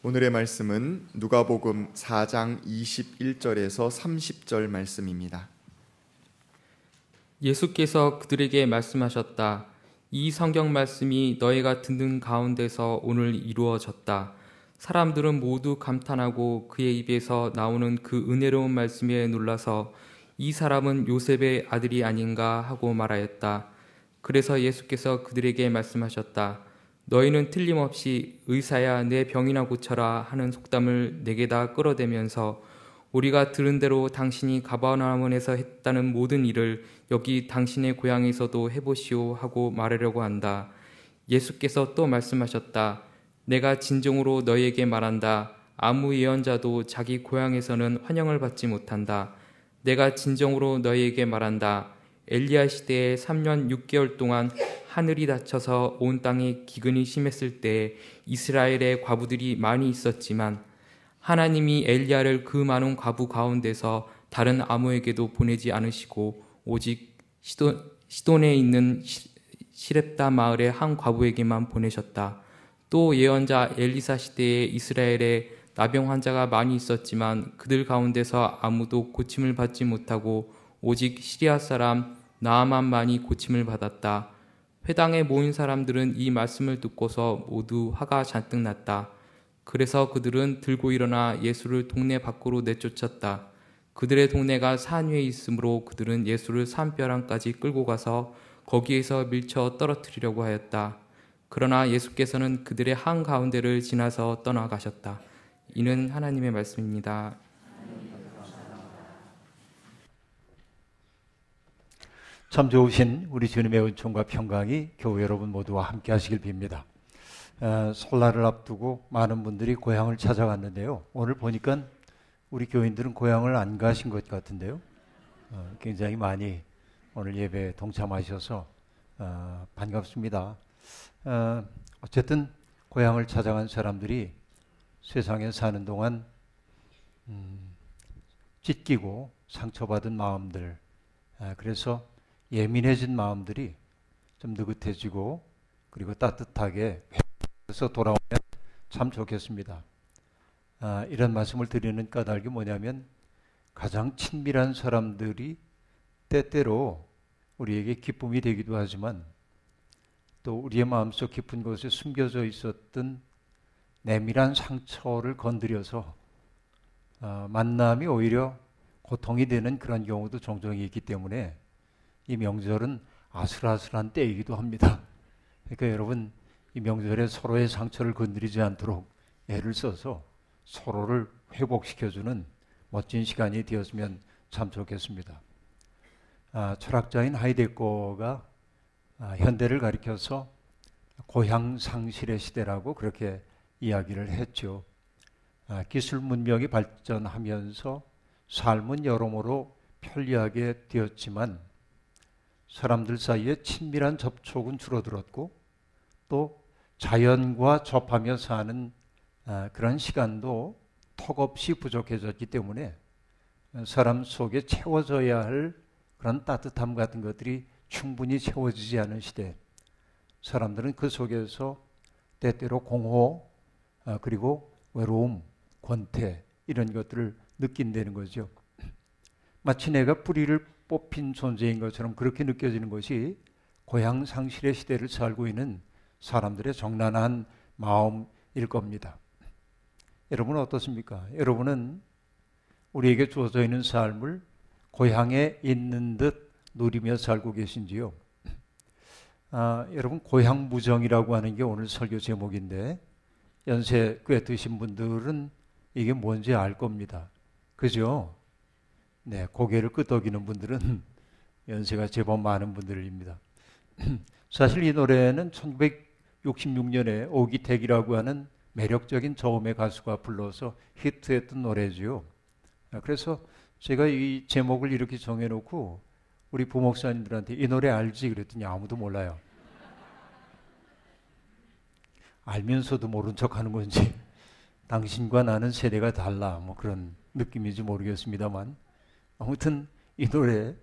오늘의 말씀은 누가복음 4장 21절에서 30절 말씀입니다. 예수께서 그들에게 말씀하셨다. 이 성경 말씀이 너희가 듣는 가운데서 오늘 이루어졌다. 사람들은 모두 감탄하고 그의 입에서 나오는 그 은혜로운 말씀에 놀라서 이 사람은 요셉의 아들이 아닌가 하고 말하였다. 그래서 예수께서 그들에게 말씀하셨다. 너희는 틀림없이 의사야 내 병이나 고쳐라 하는 속담을 내게다 끌어대면서 우리가 들은 대로 당신이 가바나움에서 했다는 모든 일을 여기 당신의 고향에서도 해보시오 하고 말하려고 한다. 예수께서 또 말씀하셨다. 내가 진정으로 너희에게 말한다. 아무 예언자도 자기 고향에서는 환영을 받지 못한다. 내가 진정으로 너희에게 말한다. 엘리야 시대에 3년 6개월 동안 하늘이 닫혀서 온 땅에 기근이 심했을 때 이스라엘의 과부들이 많이 있었지만 하나님이 엘리야를 그 많은 과부 가운데서 다른 아무에게도 보내지 않으시고 오직 시돈, 시돈에 있는 시렙다 마을의 한 과부에게만 보내셨다. 또 예언자 엘리사 시대에 이스라엘에 나병 환자가 많이 있었지만 그들 가운데서 아무도 고침을 받지 못하고 오직 시리아 사람 나아만만이 고침을 받았다. 회당에 모인 사람들은 이 말씀을 듣고서 모두 화가 잔뜩 났다. 그래서 그들은 들고 일어나 예수를 동네 밖으로 내쫓았다. 그들의 동네가 산 위에 있으므로 그들은 예수를 산벼랑까지 끌고 가서 거기에서 밀쳐 떨어뜨리려고 하였다. 그러나 예수께서는 그들의 한 가운데를 지나서 떠나가셨다. 이는 하나님의 말씀입니다. 참 좋으신 우리 주님의 은총과 평강이 교회 여러분 모두와 함께 하시길 빕니다. 어, 설날을 앞두고 많은 분들이 고향을 찾아갔는데요. 오늘 보니까 우리 교인들은 고향을 안 가신 것 같은데요. 어, 굉장히 많이 오늘 예배에 동참하셔서 어, 반갑습니다. 어, 어쨌든 고향을 찾아간 사람들이 세상에 사는 동안 음, 찢기고 상처받은 마음들, 아, 그래서 예민해진 마음들이 좀 느긋해지고 그리고 따뜻하게 회복해서 돌아오면 참 좋겠습니다. 아, 이런 말씀을 드리는 까닭이 뭐냐면 가장 친밀한 사람들이 때때로 우리에게 기쁨이 되기도 하지만 또 우리의 마음속 깊은 곳에 숨겨져 있었던 내밀한 상처를 건드려서 어, 만남이 오히려 고통이 되는 그런 경우도 종종 있기 때문에 이 명절은 아슬아슬한 때이기도 합니다. 그러니까 여러분 이 명절에 서로의 상처를 건드리지 않도록 애를 써서 서로를 회복시켜주는 멋진 시간이 되었으면 참 좋겠습니다. 아, 철학자인 하이데거가 아, 현대를 가리켜서 고향 상실의 시대라고 그렇게 이야기를 했죠. 아, 기술 문명이 발전하면서 삶은 여러모로 편리하게 되었지만 사람들 사이에 친밀한 접촉은 줄어들었고 또 자연과 접하며 사는 아, 그런 시간도 턱없이 부족해졌기 때문에 사람 속에 채워져야 할 그런 따뜻함 같은 것들이 충분히 채워지지 않은 시대 사람들은 그 속에서 때때로 공허 아, 그리고 외로움, 권태 이런 것들을 느낀다는 거죠. 마치 내가 뿌리를 뽑힌 존재인 것처럼 그렇게 느껴지는 것이 고향 상실의 시대를 살고 있는 사람들의 정난한 마음일 겁니다. 여러분은 어떻습니까? 여러분은 우리에게 주어져 있는 삶을 고향에 있는 듯 누리며 살고 계신지요? 아, 여러분 고향 무정이라고 하는 게 오늘 설교 제목인데 연세 꽤 드신 분들은 이게 뭔지 알 겁니다. 그죠? 네, 고개를 끄덕이는 분들은 연세가 제법 많은 분들입니다. 사실 이 노래는 1966년에 오기택이라고 하는 매력적인 저음의 가수가 불러서 히트했던 노래지요. 그래서 제가 이 제목을 이렇게 정해놓고 우리 부목사님들한테 이 노래 알지? 그랬더니 아무도 몰라요. 알면서도 모른 척 하는 건지 당신과 나는 세대가 달라 뭐 그런 느낌인지 모르겠습니다만 아무튼 이 노래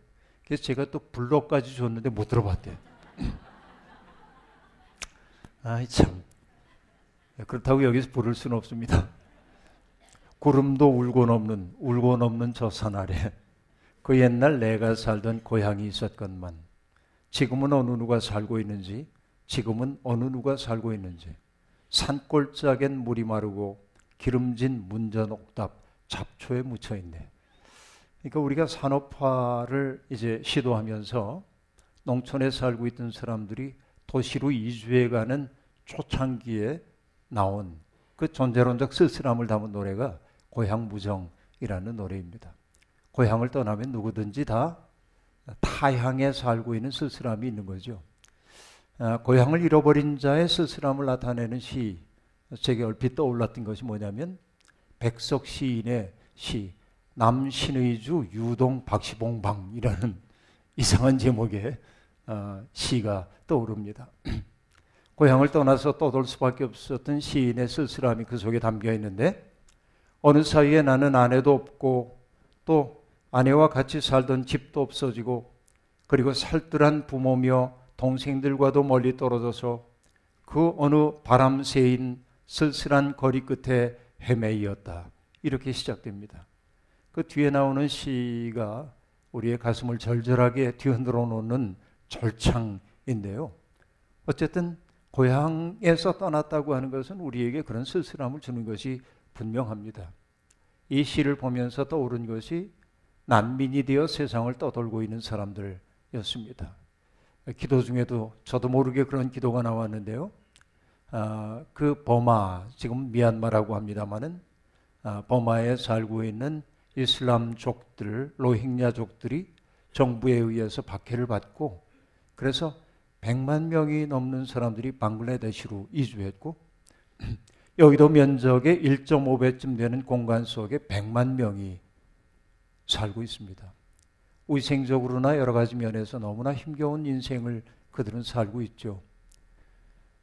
그래서 제가 또 블록까지 줬는데 못 들어봤대. 아이 참 예, 그렇다고 여기서 부를 수는 없습니다. 구름도 울고 넘는 울고 넘는 저 산 아래 그 옛날 내가 살던 고향이 있었건만 지금은 어느 누가 살고 있는지 지금은 어느 누가 살고 있는지 산골짜기엔 물이 마르고 기름진 문전 옥답 잡초에 묻혀 있네. 그러니까 우리가 산업화를 이제 시도하면서 농촌에 살고 있던 사람들이 도시로 이주해 가는 초창기에 나온 그 존재론적 쓸쓸함을 담은 노래가 고향 무정이라는 노래입니다. 고향을 떠나면 누구든지 다 타향에 살고 있는 쓸쓸함이 있는 거죠. 아, 고향을 잃어버린 자의 쓸쓸함을 나타내는 시, 제게 얼핏 떠올랐던 것이 뭐냐면 백석 시인의 시 남신의주 유동 박시봉방이라는 이상한 제목의 어, 시가 떠오릅니다. 고향을 떠나서 떠돌 수밖에 없었던 시인의 쓸쓸함이 그 속에 담겨 있는데 어느 사이에 나는 아내도 없고 또 아내와 같이 살던 집도 없어지고 그리고 살뜰한 부모며 동생들과도 멀리 떨어져서 그 어느 바람 새인 쓸쓸한 거리 끝에 헤매이었다. 이렇게 시작됩니다. 그 뒤에 나오는 시가 우리의 가슴을 절절하게 뒤흔들어 놓는 절창인데요. 어쨌든 고향에서 떠났다고 하는 것은 우리에게 그런 쓸쓸함을 주는 것이 분명합니다. 이 시를 보면서 떠오른 것이 난민이 되어 세상을 떠돌고 있는 사람들이었습니다. 기도 중에도 저도 모르게 그런 기도가 나왔는데요. 아, 그 버마, 지금 미얀마라고 합니다만은 아, 버마에 살고 있는 이슬람족들, 로힝야족들이 정부에 의해서 박해를 받고 그래서 100만 명이 넘는 사람들이 방글라데시로 이주했고 여기도 면적의 1.5배쯤 되는 공간 속에 100만 명이 살고 있습니다. 위생적으로나 여러 가지 면에서 너무나 힘겨운 인생을 그들은 살고 있죠.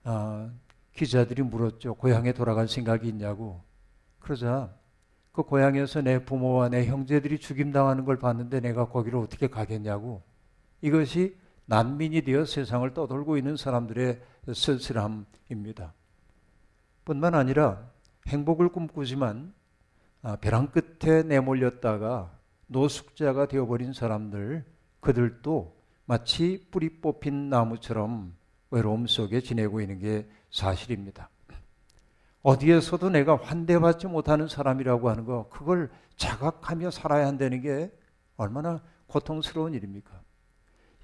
아, 기자들이 물었죠. 고향에 돌아갈 생각이 있냐고. 그러자 그 고향에서 내 부모와 내 형제들이 죽임당하는 걸 봤는데 내가 거기를 어떻게 가겠냐고. 이것이 난민이 되어 세상을 떠돌고 있는 사람들의 쓸쓸함입니다. 뿐만 아니라 행복을 꿈꾸지만 아, 벼랑 끝에 내몰렸다가 노숙자가 되어버린 사람들, 그들도 마치 뿌리 뽑힌 나무처럼 외로움 속에 지내고 있는 게 사실입니다. 어디에서도 내가 환대받지 못하는 사람이라고 하는 거, 그걸 자각하며 살아야 한다는 게 얼마나 고통스러운 일입니까?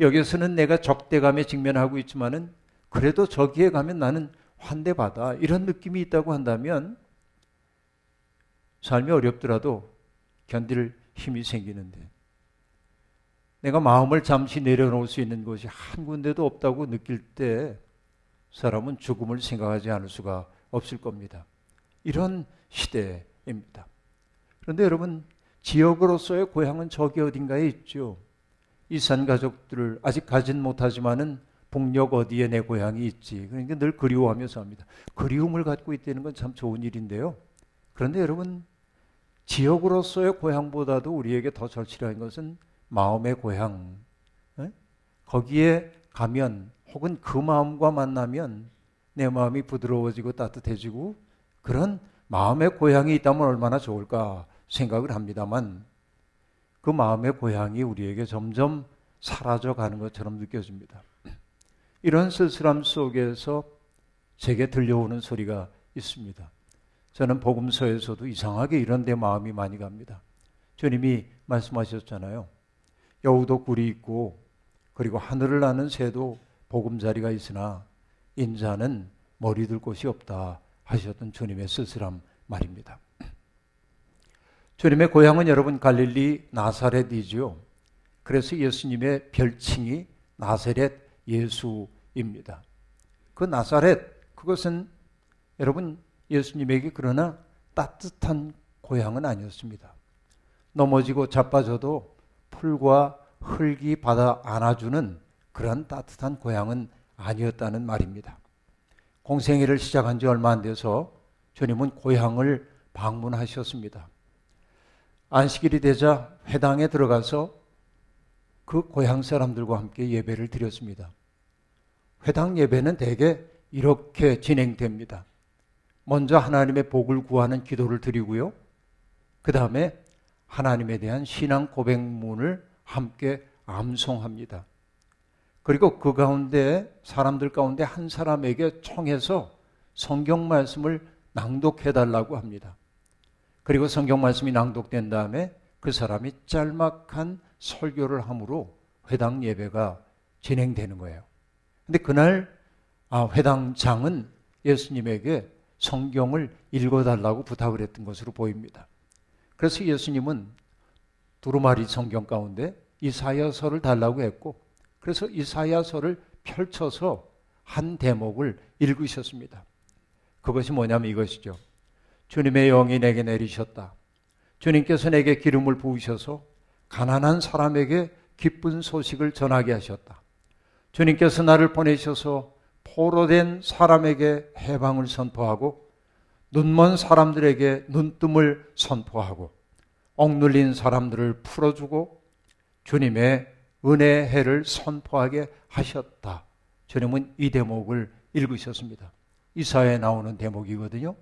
여기서는 내가 적대감에 직면하고 있지만은 그래도 저기에 가면 나는 환대받아. 이런 느낌이 있다고 한다면 삶이 어렵더라도 견딜 힘이 생기는데 내가 마음을 잠시 내려놓을 수 있는 곳이 한 군데도 없다고 느낄 때 사람은 죽음을 생각하지 않을 수가 없을 겁니다. 이런 시대입니다. 그런데 여러분, 지역으로서의 고향은 저기 어딘가에 있죠. 이산 가족들을 아직 가진 못하지만은 북녘 어디에 내 고향이 있지. 그러니까 늘 그리워하며 삽니다. 그리움을 갖고 있다는 건 참 좋은 일인데요. 그런데 여러분, 지역으로서의 고향보다도 우리에게 더 절실한 것은 마음의 고향. 에? 거기에 가면 혹은 그 마음과 만나면 내 마음이 부드러워지고 따뜻해지고 그런 마음의 고향이 있다면 얼마나 좋을까 생각을 합니다만 그 마음의 고향이 우리에게 점점 사라져 가는 것처럼 느껴집니다. 이런 쓸쓸함 속에서 제게 들려오는 소리가 있습니다. 저는 복음서에서도 이상하게 이런 데 마음이 많이 갑니다. 주님이 말씀하셨잖아요. 여우도 굴이 있고 그리고 하늘을 나는 새도 보금자리가 있으나 인자는 머리 들 곳이 없다 하셨던 주님의 쓸쓸함 말입니다. 주님의 고향은 여러분 갈릴리 나사렛이지요. 그래서 예수님의 별칭이 나사렛 예수입니다. 그 나사렛 그것은 여러분 예수님에게 그러나 따뜻한 고향은 아니었습니다. 넘어지고 자빠져도 풀과 흙이 받아 안아주는 그런 따뜻한 고향은 아니었다는 말입니다. 공생애를 시작한 지 얼마 안 돼서 주님은 고향을 방문하셨습니다. 안식일이 되자 회당에 들어가서 그 고향 사람들과 함께 예배를 드렸습니다. 회당 예배는 대개 이렇게 진행됩니다. 먼저 하나님의 복을 구하는 기도를 드리고요. 그 다음에 하나님에 대한 신앙 고백문을 함께 암송합니다. 그리고 그 가운데 사람들 가운데 한 사람에게 청해서 성경 말씀을 낭독해 달라고 합니다. 그리고 성경 말씀이 낭독된 다음에 그 사람이 짤막한 설교를 함으로 회당 예배가 진행되는 거예요. 근데 그날 아, 회당장은 예수님에게 성경을 읽어달라고 부탁을 했던 것으로 보입니다. 그래서 예수님은 두루마리 성경 가운데 이사야서를 달라고 했고 그래서 이사야서를 펼쳐서 한 대목을 읽으셨습니다. 그것이 뭐냐면 이것이죠. 주님의 영이 내게 내리셨다. 주님께서 내게 기름을 부으셔서 가난한 사람에게 기쁜 소식을 전하게 하셨다. 주님께서 나를 보내셔서 포로된 사람에게 해방을 선포하고 눈먼 사람들에게 눈뜸을 선포하고 억눌린 사람들을 풀어주고 주님의 은혜 해를 선포하게 하셨다. 주님은 이 대목을 읽으셨습니다. 이사에 나오는 대목이거든요.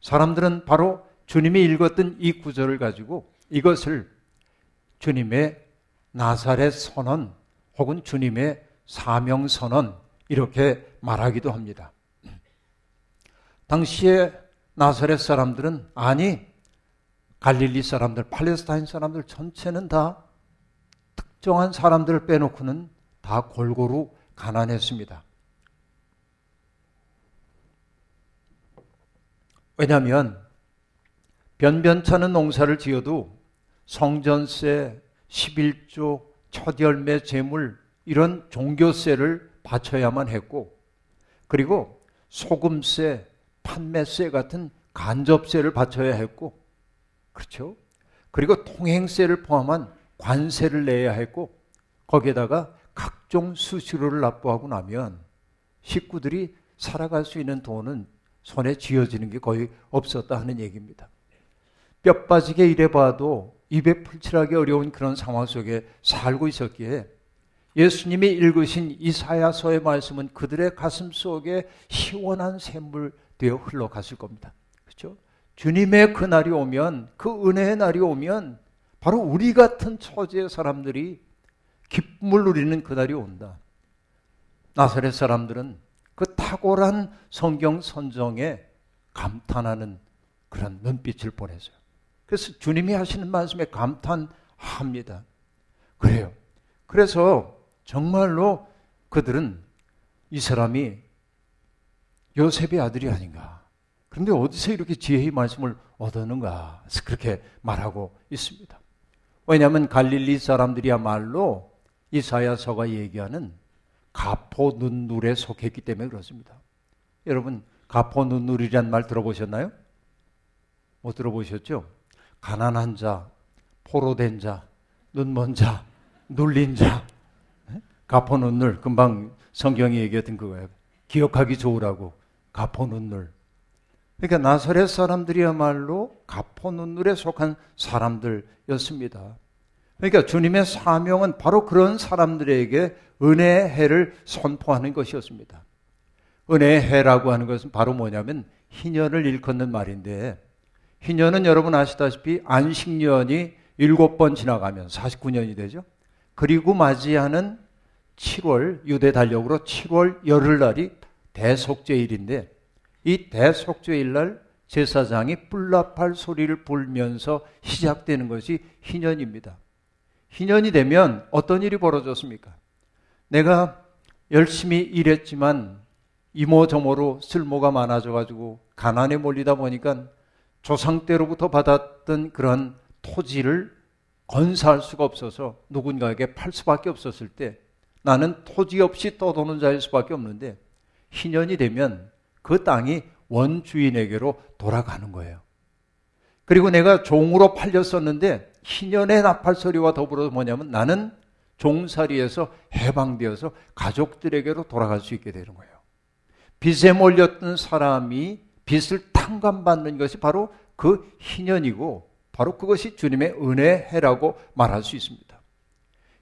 사람들은 바로 주님이 읽었던 이 구절을 가지고 이것을 주님의 나사렛 선언 혹은 주님의 사명 선언 이렇게 말하기도 합니다. 당시에 나사렛 사람들은 아니 갈릴리 사람들, 팔레스타인 사람들 전체는 다 특정한 사람들을 빼놓고는 다 골고루 가난했습니다. 왜냐하면 변변찮은 농사를 지어도 성전세, 11조, 첫 열매 재물 이런 종교세를 바쳐야만 했고 그리고 소금세, 판매세 같은 간접세를 바쳐야 했고 그렇죠? 그리고 통행세를 포함한 관세를 내야 했고 거기에다가 각종 수수료를 납부하고 나면 식구들이 살아갈 수 있는 돈은 손에 쥐어지는 게 거의 없었다 하는 얘기입니다. 뼈 빠지게 일해봐도 입에 풀칠하기 어려운 그런 상황 속에 살고 있었기에 예수님이 읽으신 이사야서의 말씀은 그들의 가슴 속에 시원한 샘물 되어 흘러갔을 겁니다. 그렇죠? 주님의 그 날이 오면 그 은혜의 날이 오면 바로 우리 같은 처지의 사람들이 기쁨을 누리는 그 날이 온다. 나사렛 사람들은 그 탁월한 성경 선정에 감탄하는 그런 눈빛을 보내서요. 그래서 주님이 하시는 말씀에 감탄합니다. 그래요. 그래서 정말로 그들은 이 사람이 요셉의 아들이 아닌가. 그런데 어디서 이렇게 지혜의 말씀을 얻었는가. 그렇게 말하고 있습니다. 왜냐하면 갈릴리 사람들이야말로 이사야서가 얘기하는 가포 눈물에 속했기 때문에 그렇습니다. 여러분 가포 눈물이란 말 들어보셨나요? 못 들어보셨죠? 가난한 자, 포로된 자, 눈먼 자, 눌린 자, 가포 눈물 금방 성경이 얘기했던 그거예요. 기억하기 좋으라고 가포 눈물. 그러니까 나사렛 사람들이야말로 가포 눈물에 속한 사람들이었습니다. 그러니까 주님의 사명은 바로 그런 사람들에게 은혜의 해를 선포하는 것이었습니다. 은혜의 해라고 하는 것은 바로 뭐냐면 희년을 일컫는 말인데 희년은 여러분 아시다시피 안식년이 일곱 번 지나가면 49년이 되죠. 그리고 맞이하는 7월 유대 달력으로 7월 열흘 날이 대속죄일인데 이 대속죄일 날 제사장이 뿔나팔 소리를 불면서 시작되는 것이 희년입니다. 희년이 되면 어떤 일이 벌어졌습니까? 내가 열심히 일했지만 이모저모로 쓸모가 많아져 가지고 가난에 몰리다 보니까 조상 때로부터 받았던 그런 토지를 건사할 수가 없어서 누군가에게 팔 수밖에 없었을 때 나는 토지 없이 떠도는 자일 수밖에 없는데 희년이 되면 그 땅이 원주인에게로 돌아가는 거예요. 그리고 내가 종으로 팔렸었는데 희년의 나팔소리와 더불어 뭐냐면 나는 종살이에서 해방되어서 가족들에게로 돌아갈 수 있게 되는 거예요. 빚에 몰렸던 사람이 빚을 탕감받는 것이 바로 그 희년이고 바로 그것이 주님의 은혜해라고 말할 수 있습니다.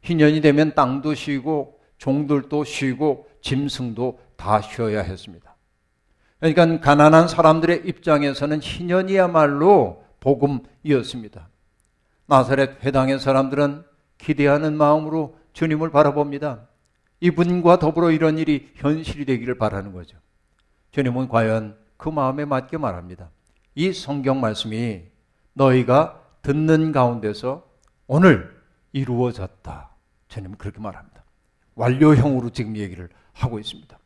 희년이 되면 땅도 쉬고 종들도 쉬고 짐승도 다 쉬어야 했습니다. 그러니까 가난한 사람들의 입장에서는 희년이야말로 복음이었습니다. 나사렛 회당의 사람들은 기대하는 마음으로 주님을 바라봅니다. 이분과 더불어 이런 일이 현실이 되기를 바라는 거죠. 주님은 과연 그 마음에 맞게 말합니다. 이 성경 말씀이 너희가 듣는 가운데서 오늘 이루어졌다. 주님은 그렇게 말합니다. 완료형으로 지금 얘기를 하고 있습니다.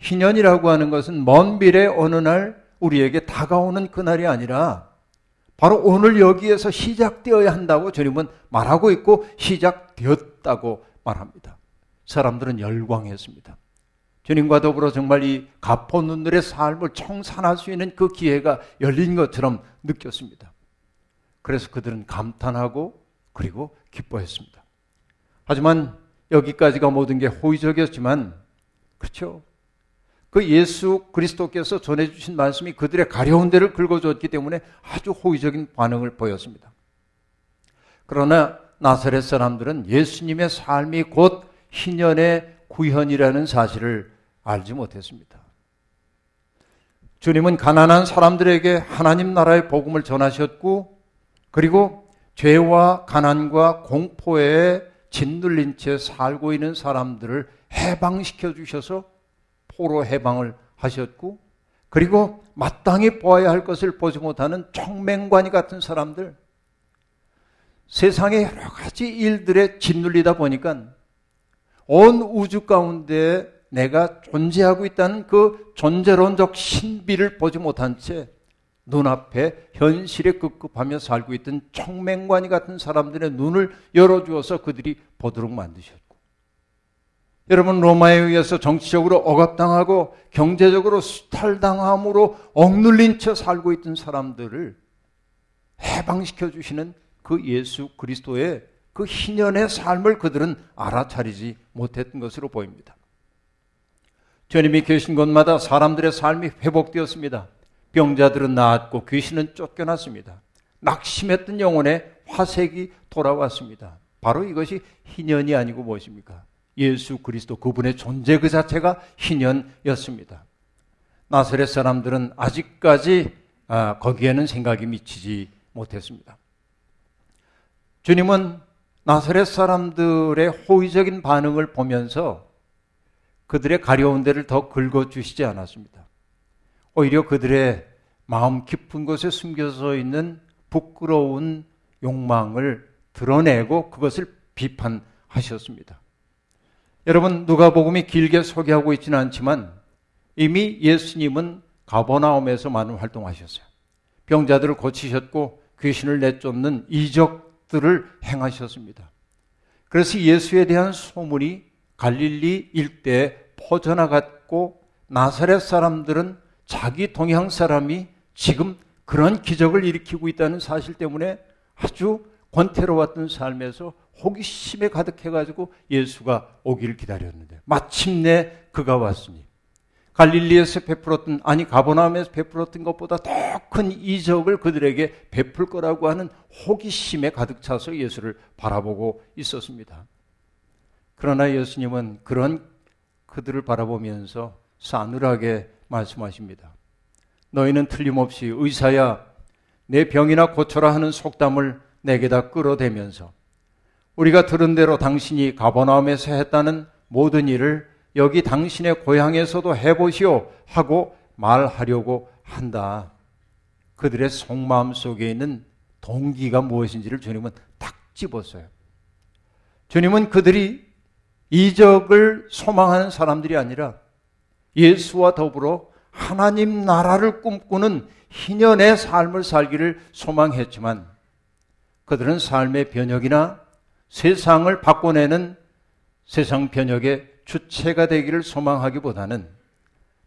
희년이라고 하는 것은 먼 미래 어느 날 우리에게 다가오는 그날이 아니라 바로 오늘 여기에서 시작되어야 한다고 주님은 말하고 있고 시작되었다고 말합니다. 사람들은 열광했습니다. 주님과 더불어 정말 이 가포눈들의 삶을 청산할 수 있는 그 기회가 열린 것처럼 느꼈습니다. 그래서 그들은 감탄하고 그리고 기뻐했습니다. 하지만 여기까지가 모든 게 호의적이었지만 그렇죠. 그 예수 그리스도께서 전해주신 말씀이 그들의 가려운 데를 긁어줬기 때문에 아주 호의적인 반응을 보였습니다. 그러나 나사렛 사람들은 예수님의 삶이 곧 희년의 구현이라는 사실을 알지 못했습니다. 주님은 가난한 사람들에게 하나님 나라의 복음을 전하셨고, 그리고 죄와 가난과 공포에 짓눌린 채 살고 있는 사람들을 해방시켜 주셔서 포로 해방을 하셨고, 그리고 마땅히 보아야 할 것을 보지 못하는 청맹관이 같은 사람들, 세상의 여러 가지 일들에 짓눌리다 보니까 온 우주 가운데 내가 존재하고 있다는 그 존재론적 신비를 보지 못한 채 눈앞에 현실에 급급하며 살고 있던 청맹관이 같은 사람들의 눈을 열어주어서 그들이 보도록 만드셨고 여러분 로마에 의해서 정치적으로 억압당하고 경제적으로 수탈당함으로 억눌린 채 살고 있던 사람들을 해방시켜 주시는 그 예수 그리스도의 그 희년의 삶을 그들은 알아차리지 못했던 것으로 보입니다. 주님이 계신 곳마다 사람들의 삶이 회복되었습니다. 병자들은 나았고 귀신은 쫓겨났습니다. 낙심했던 영혼의 화색이 돌아왔습니다. 바로 이것이 희년이 아니고 무엇입니까? 예수 그리스도 그분의 존재 그 자체가 희년이었습니다. 나사렛 사람들은 아직까지 아, 거기에는 생각이 미치지 못했습니다. 주님은 나사렛 사람들의 호의적인 반응을 보면서 그들의 가려운 데를 더 긁어주시지 않았습니다. 오히려 그들의 마음 깊은 곳에 숨겨져 있는 부끄러운 욕망을 드러내고 그것을 비판하셨습니다. 여러분 누가복음이 길게 소개하고 있지는 않지만 이미 예수님은 가버나움에서 많은 활동하셨어요. 병자들을 고치셨고 귀신을 내쫓는 이적들을 행하셨습니다. 그래서 예수에 대한 소문이 갈릴리 일대에 퍼져나갔고 나사렛 사람들은 자기 동양 사람이 지금 그런 기적을 일으키고 있다는 사실 때문에 아주 권태로웠던 삶에서 호기심에 가득해가지고 예수가 오기를 기다렸는데 마침내 그가 왔으니 갈릴리에서 베풀었던 아니 가보나움에서 베풀었던 것보다 더 큰 이적을 그들에게 베풀 거라고 하는 호기심에 가득 차서 예수를 바라보고 있었습니다. 그러나 예수님은 그런 그들을 바라보면서 싸늘하게 말씀하십니다. 너희는 틀림없이 의사야 내 병이나 고쳐라 하는 속담을 내게다 끌어대면서 우리가 들은 대로 당신이 가버나움에서 했다는 모든 일을 여기 당신의 고향에서도 해보시오 하고 말하려고 한다. 그들의 속마음 속에 있는 동기가 무엇인지를 주님은 딱 집었어요. 주님은 그들이 이적을 소망하는 사람들이 아니라 예수와 더불어 하나님 나라를 꿈꾸는 희년의 삶을 살기를 소망했지만 그들은 삶의 변혁이나 세상을 바꿔내는 세상 변혁의 주체가 되기를 소망하기보다는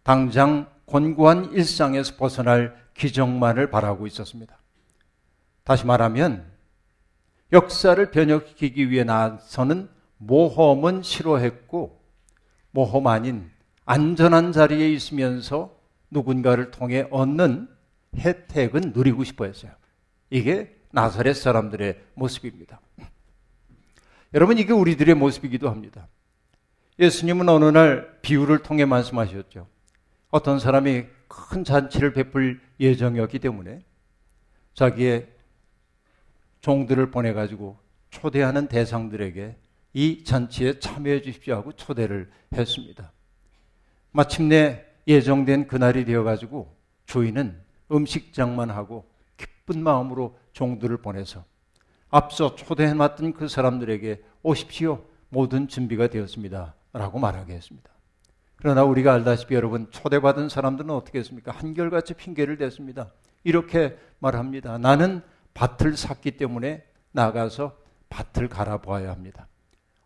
당장 곤고한 일상에서 벗어날 기적만을 바라고 있었습니다. 다시 말하면 역사를 변혁시키기 위해 나서는 모험은 싫어했고 모험 아닌 안전한 자리에 있으면서 누군가를 통해 얻는 혜택은 누리고 싶어 했어요. 이게 나사렛 사람들의 모습입니다. 여러분, 이게 우리들의 모습이기도 합니다. 예수님은 어느 날 비유를 통해 말씀하셨죠. 어떤 사람이 큰 잔치를 베풀 예정이었기 때문에 자기의 종들을 보내 가지고 초대하는 대상들에게 이 잔치에 참여해 주십시오 하고 초대를 했습니다. 마침내 예정된 그날이 되어 가지고 주인은 음식장만 하고 기쁜 마음으로 종들을 보내서 앞서 초대해놨던 그 사람들에게 오십시오. 모든 준비가 되었습니다. 라고 말하게 했습니다. 그러나 우리가 알다시피 여러분 초대받은 사람들은 어떻게 했습니까? 한결같이 핑계를 댔습니다. 이렇게 말합니다. 나는 밭을 샀기 때문에 나가서 밭을 갈아보아야 합니다.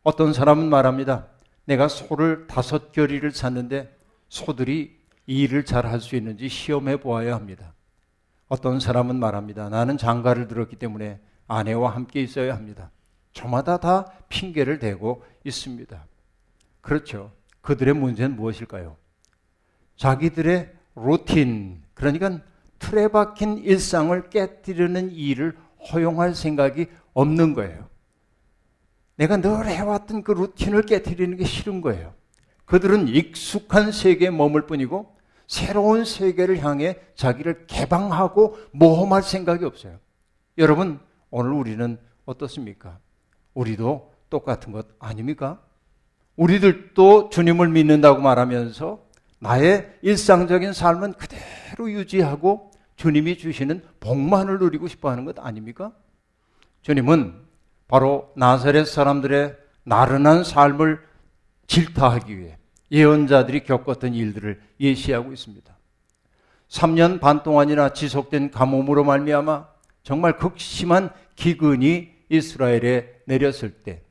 어떤 사람은 말합니다. 내가 소를 다섯 결의를 샀는데 소들이 일을 잘 할 수 있는지 시험해 보아야 합니다. 어떤 사람은 말합니다. 나는 장가를 들었기 때문에 아내와 함께 있어야 합니다. 저마다 다 핑계를 대고 있습니다. 그렇죠. 그들의 문제는 무엇일까요? 자기들의 루틴, 그러니까 틀에 박힌 일상을 깨뜨리는 일을 허용할 생각이 없는 거예요. 내가 늘 해왔던 그 루틴을 깨뜨리는 게 싫은 거예요. 그들은 익숙한 세계에 머물 뿐이고 새로운 세계를 향해 자기를 개방하고 모험할 생각이 없어요. 여러분, 오늘 우리는 어떻습니까? 우리도 똑같은 것 아닙니까? 우리들도 주님을 믿는다고 말하면서 나의 일상적인 삶은 그대로 유지하고 주님이 주시는 복만을 누리고 싶어 하는 것 아닙니까? 주님은 바로 나사렛 사람들의 나른한 삶을 질타하기 위해 예언자들이 겪었던 일들을 예시하고 있습니다. 3년 반 동안이나 지속된 가뭄으로 말미암아 정말 극심한 기근이 이스라엘에 내렸을 때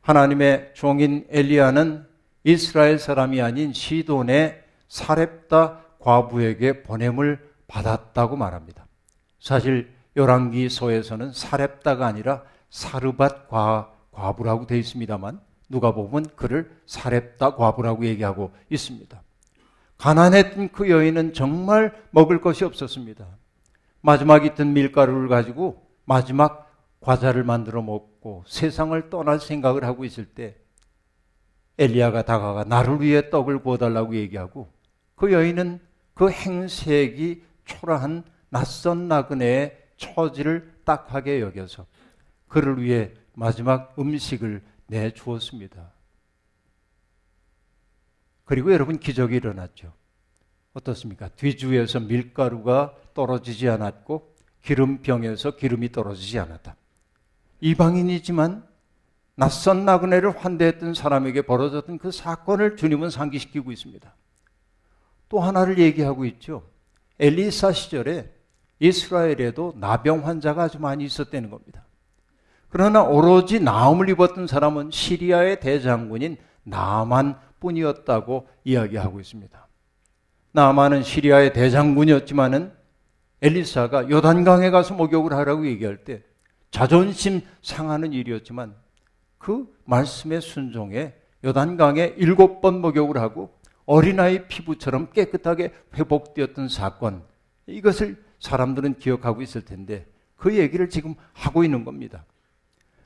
하나님의 종인 엘리야는 이스라엘 사람이 아닌 시돈의 사렙다 과부에게 보냄을 받았다고 말합니다. 사실 열왕기서에서는 사렙다가 아니라 사르밧 과, 과부라고 되어 있습니다만 누가 보면 그를 사렙다 과부라고 얘기하고 있습니다. 가난했던 그 여인은 정말 먹을 것이 없었습니다. 마지막 있던 밀가루를 가지고 마지막 과자를 만들어 먹고 세상을 떠날 생각을 하고 있을 때 엘리야가 다가가 나를 위해 떡을 구워달라고 얘기하고 그 여인은 그 행색이 초라한 낯선 나그네의 처지를 딱하게 여겨서 그를 위해 마지막 음식을 내주었습니다. 그리고 여러분 기적이 일어났죠. 어떻습니까? 뒤주에서 밀가루가 떨어지지 않았고 기름병에서 기름이 떨어지지 않았다. 이방인이지만 낯선 나그네를 환대했던 사람에게 벌어졌던 그 사건을 주님은 상기시키고 있습니다. 또 하나를 얘기하고 있죠. 엘리사 시절에 이스라엘에도 나병 환자가 아주 많이 있었다는 겁니다. 그러나 오로지 나음을 입었던 사람은 시리아의 대장군인 나만 뿐이었다고 이야기하고 있습니다. 나만은 시리아의 대장군이었지만은 엘리사가 요단강에 가서 목욕을 하라고 얘기할 때 자존심 상하는 일이었지만 그 말씀에 순종해 요단강에 일곱 번 목욕을 하고 어린아이 피부처럼 깨끗하게 회복되었던 사건 이것을 사람들은 기억하고 있을 텐데 그 얘기를 지금 하고 있는 겁니다.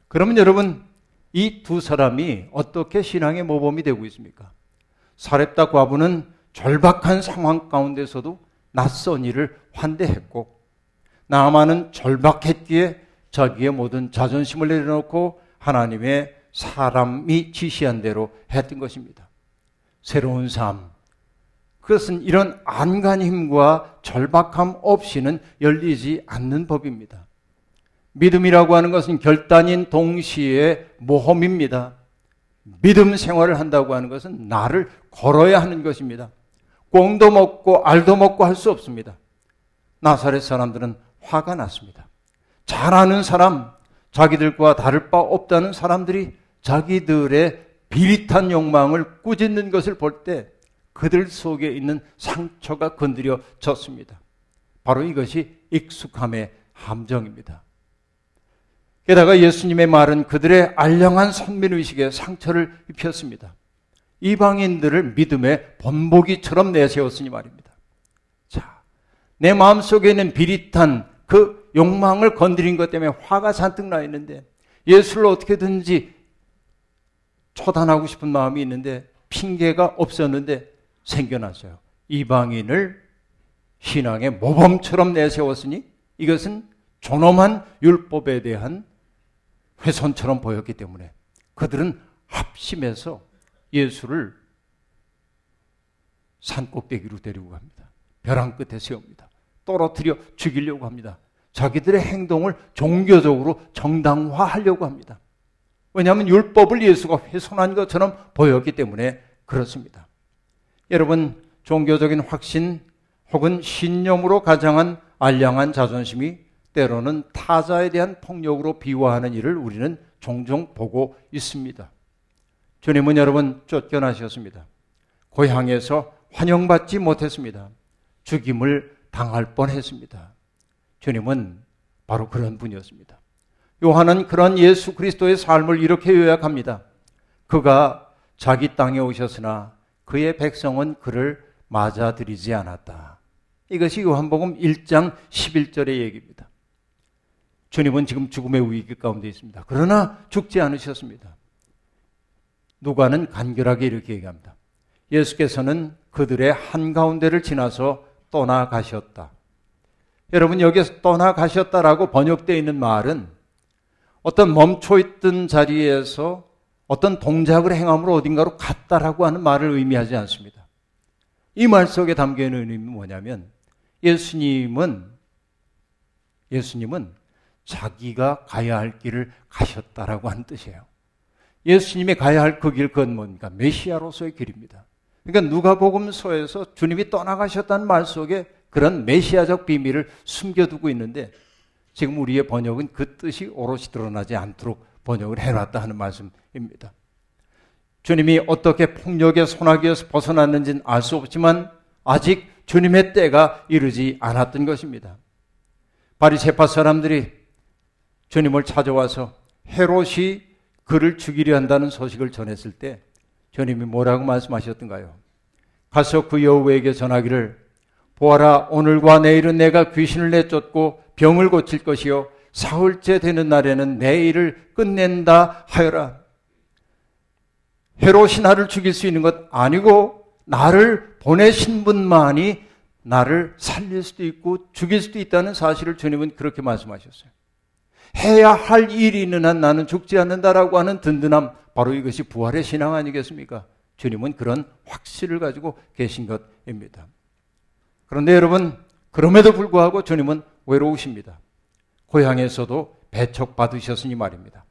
그러면 여러분 이 두 사람이 어떻게 신앙의 모범이 되고 있습니까? 사렙다 과부는 절박한 상황 가운데서도 낯선 일을 환대했고 나만은 절박했기에 자기의 모든 자존심을 내려놓고 하나님의 사람이 지시한 대로 했던 것입니다. 새로운 삶. 그것은 이런 안간 힘과 절박함 없이는 열리지 않는 법입니다. 믿음이라고 하는 것은 결단인 동시에 모험입니다. 믿음 생활을 한다고 하는 것은 나를 걸어야 하는 것입니다. 꽁도 먹고 알도 먹고 할 수 없습니다. 나사렛 사람들은 화가 났습니다. 잘 아는 사람, 자기들과 다를 바 없다는 사람들이 자기들의 비릿한 욕망을 꾸짖는 것을 볼 때 그들 속에 있는 상처가 건드려졌습니다. 바로 이것이 익숙함의 함정입니다. 게다가 예수님의 말은 그들의 알량한 선민의식에 상처를 입혔습니다. 이방인들을 믿음의 본보기처럼 내세웠으니 말입니다. 자, 내 마음속에 있는 비릿한 그 욕망을 건드린 것 때문에 화가 잔뜩 나 있는데 예수를 어떻게든지 처단하고 싶은 마음이 있는데 핑계가 없었는데 생겨났어요. 이방인을 신앙의 모범처럼 내세웠으니 이것은 존엄한 율법에 대한 훼손처럼 보였기 때문에 그들은 합심해서 예수를 산 꼭대기로 데리고 갑니다. 벼랑 끝에 세웁니다. 떨어뜨려 죽이려고 합니다. 자기들의 행동을 종교적으로 정당화하려고 합니다. 왜냐하면 율법을 예수가 훼손한 것처럼 보였기 때문에 그렇습니다. 여러분, 종교적인 확신 혹은 신념으로 가장한 알량한 자존심이 때로는 타자에 대한 폭력으로 비화하는 일을 우리는 종종 보고 있습니다. 주님은 여러분 쫓겨나셨습니다. 고향에서 환영받지 못했습니다. 죽임을 당할 뻔했습니다. 주님은 바로 그런 분이었습니다. 요한은 그런 예수 그리스도의 삶을 이렇게 요약합니다. 그가 자기 땅에 오셨으나 그의 백성은 그를 맞아들이지 않았다. 이것이 요한복음 1장 11절의 얘기입니다. 주님은 지금 죽음의 위기 가운데 있습니다. 그러나 죽지 않으셨습니다. 누가는 간결하게 이렇게 얘기합니다. 예수께서는 그들의 한가운데를 지나서 떠나가셨다. 여러분, 여기서 떠나가셨다라고 번역되어 있는 말은 어떤 멈춰있던 자리에서 어떤 동작을 행함으로 어딘가로 갔다라고 하는 말을 의미하지 않습니다. 이 말 속에 담겨 있는 의미는 뭐냐면 예수님은 예수님은 자기가 가야 할 길을 가셨다라고 하는 뜻이에요. 예수님이 가야 할 그 길, 그건 뭡니까? 메시아로서의 길입니다. 그러니까 누가복음서에서 주님이 떠나가셨다는 말 속에 그런 메시아적 비밀을 숨겨두고 있는데 지금 우리의 번역은 그 뜻이 오롯이 드러나지 않도록 번역을 해놨다 하는 말씀입니다. 주님이 어떻게 폭력의 소나기에서 벗어났는지는 알 수 없지만 아직 주님의 때가 이르지 않았던 것입니다. 바리세파 사람들이 주님을 찾아와서 헤롯이 그를 죽이려 한다는 소식을 전했을 때 주님이 뭐라고 말씀하셨던가요? 가서 그 여우에게 전하기를 보아라 오늘과 내일은 내가 귀신을 내쫓고 병을 고칠 것이요 사흘째 되는 날에는 내 일을 끝낸다 하여라. 헤롯이 나를 죽일 수 있는 것 아니고 나를 보내신 분만이 나를 살릴 수도 있고 죽일 수도 있다는 사실을 주님은 그렇게 말씀하셨어요. 해야 할 일이 있는 한 나는 죽지 않는다라고 하는 든든함, 바로 이것이 부활의 신앙 아니겠습니까? 주님은 그런 확신을 가지고 계신 것입니다. 그런데 여러분, 그럼에도 불구하고 주님은 외로우십니다. 고향에서도 배척받으셨으니 말입니다.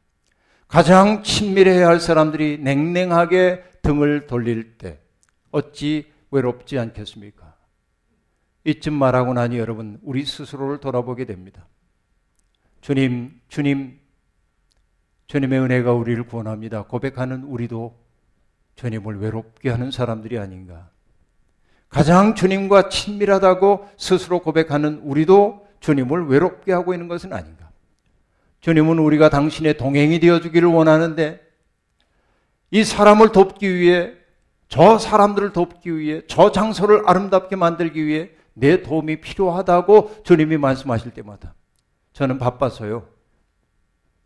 가장 친밀해야 할 사람들이 냉랭하게 등을 돌릴 때 어찌 외롭지 않겠습니까? 이쯤 말하고 나니 여러분, 우리 스스로를 돌아보게 됩니다. 주님, 주님, 주님의 은혜가 우리를 구원합니다. 고백하는 우리도 주님을 외롭게 하는 사람들이 아닌가. 가장 주님과 친밀하다고 스스로 고백하는 우리도 주님을 외롭게 하고 있는 것은 아닌가. 주님은 우리가 당신의 동행이 되어주기를 원하는데 이 사람을 돕기 위해 저 사람들을 돕기 위해 저 장소를 아름답게 만들기 위해 내 도움이 필요하다고 주님이 말씀하실 때마다 저는 바빠서요.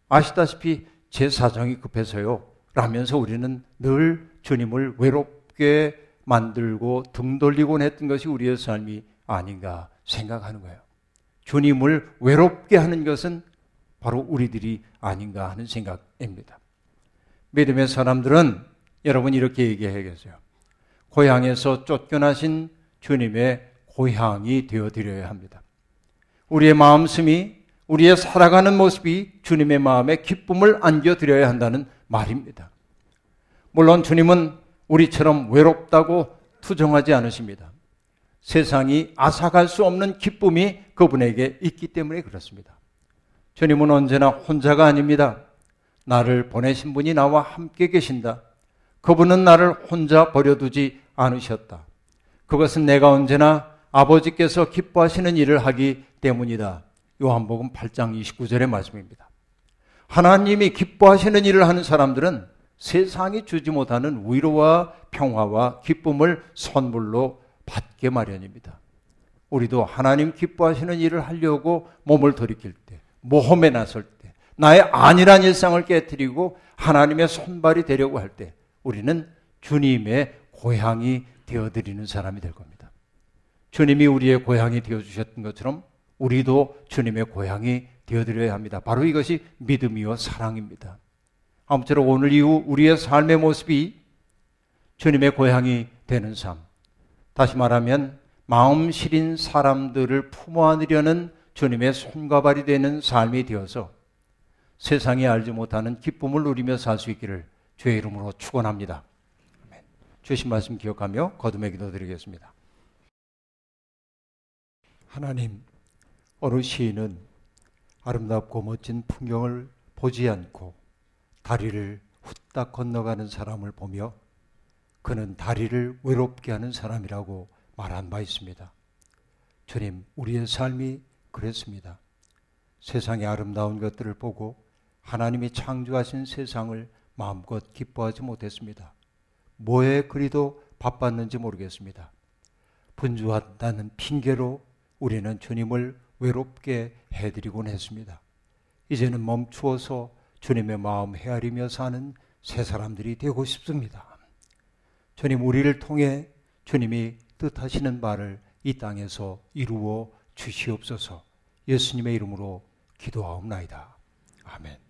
아시다시피 제 사정이 급해서요. 라면서 우리는 늘 주님을 외롭게 만들고 등 돌리곤 했던 것이 우리의 삶이 아닌가 생각하는 거예요. 주님을 외롭게 하는 것은 바로 우리들이 아닌가 하는 생각입니다. 믿음의 사람들은 여러분 이렇게 얘기해야겠어요. 고향에서 쫓겨나신 주님의 고향이 되어 드려야 합니다. 우리의 마음씀이 우리의 살아가는 모습이 주님의 마음에 기쁨을 안겨드려야 한다는 말입니다. 물론 주님은 우리처럼 외롭다고 투정하지 않으십니다. 세상이 앗아갈 수 없는 기쁨이 그분에게 있기 때문에 그렇습니다. 주님은 언제나 혼자가 아닙니다. 나를 보내신 분이 나와 함께 계신다. 그분은 나를 혼자 버려두지 않으셨다. 그것은 내가 언제나 아버지께서 기뻐하시는 일을 하기 때문이다. 요한복음 8장 29절의 말씀입니다. 하나님이 기뻐하시는 일을 하는 사람들은 세상이 주지 못하는 위로와 평화와 기쁨을 선물로 받게 마련입니다. 우리도 하나님 기뻐하시는 일을 하려고 몸을 돌이킬 때, 모험에 나설 때, 나의 안일한 일상을 깨뜨리고 하나님의 손발이 되려고 할 때, 우리는 주님의 고향이 되어드리는 사람이 될 겁니다. 주님이 우리의 고향이 되어 주셨던 것처럼 우리도 주님의 고향이 되어 드려야 합니다. 바로 이것이 믿음이요 사랑입니다. 아무쪼록 오늘 이후 우리의 삶의 모습이 주님의 고향이 되는 삶. 다시 말하면 마음 시린 사람들을 품어 안으려는 주님의 손과 발이 되는 삶이 되어서 세상이 알지 못하는 기쁨을 누리며 살 수 있기를 주의 이름으로 축원합니다. 주신 말씀 기억하며 거듭의 기도 드리겠습니다. 하나님, 어느 시인은 아름답고 멋진 풍경을 보지 않고 다리를 후딱 건너가는 사람을 보며 그는 다리를 외롭게 하는 사람이라고 말한 바 있습니다. 주님, 우리의 삶이 그랬습니다. 세상의 아름다운 것들을 보고 하나님이 창조하신 세상을 마음껏 기뻐하지 못했습니다. 뭐에 그리도 바빴는지 모르겠습니다. 분주한다는 핑계로 우리는 주님을 외롭게 해드리곤 했습니다. 이제는 멈추어서 주님의 마음 헤아리며 사는 새 사람들이 되고 싶습니다. 주님, 우리를 통해 주님이 뜻하시는 바를 이 땅에서 이루어 주시옵소서 예수님의 이름으로 기도하옵나이다. 아멘.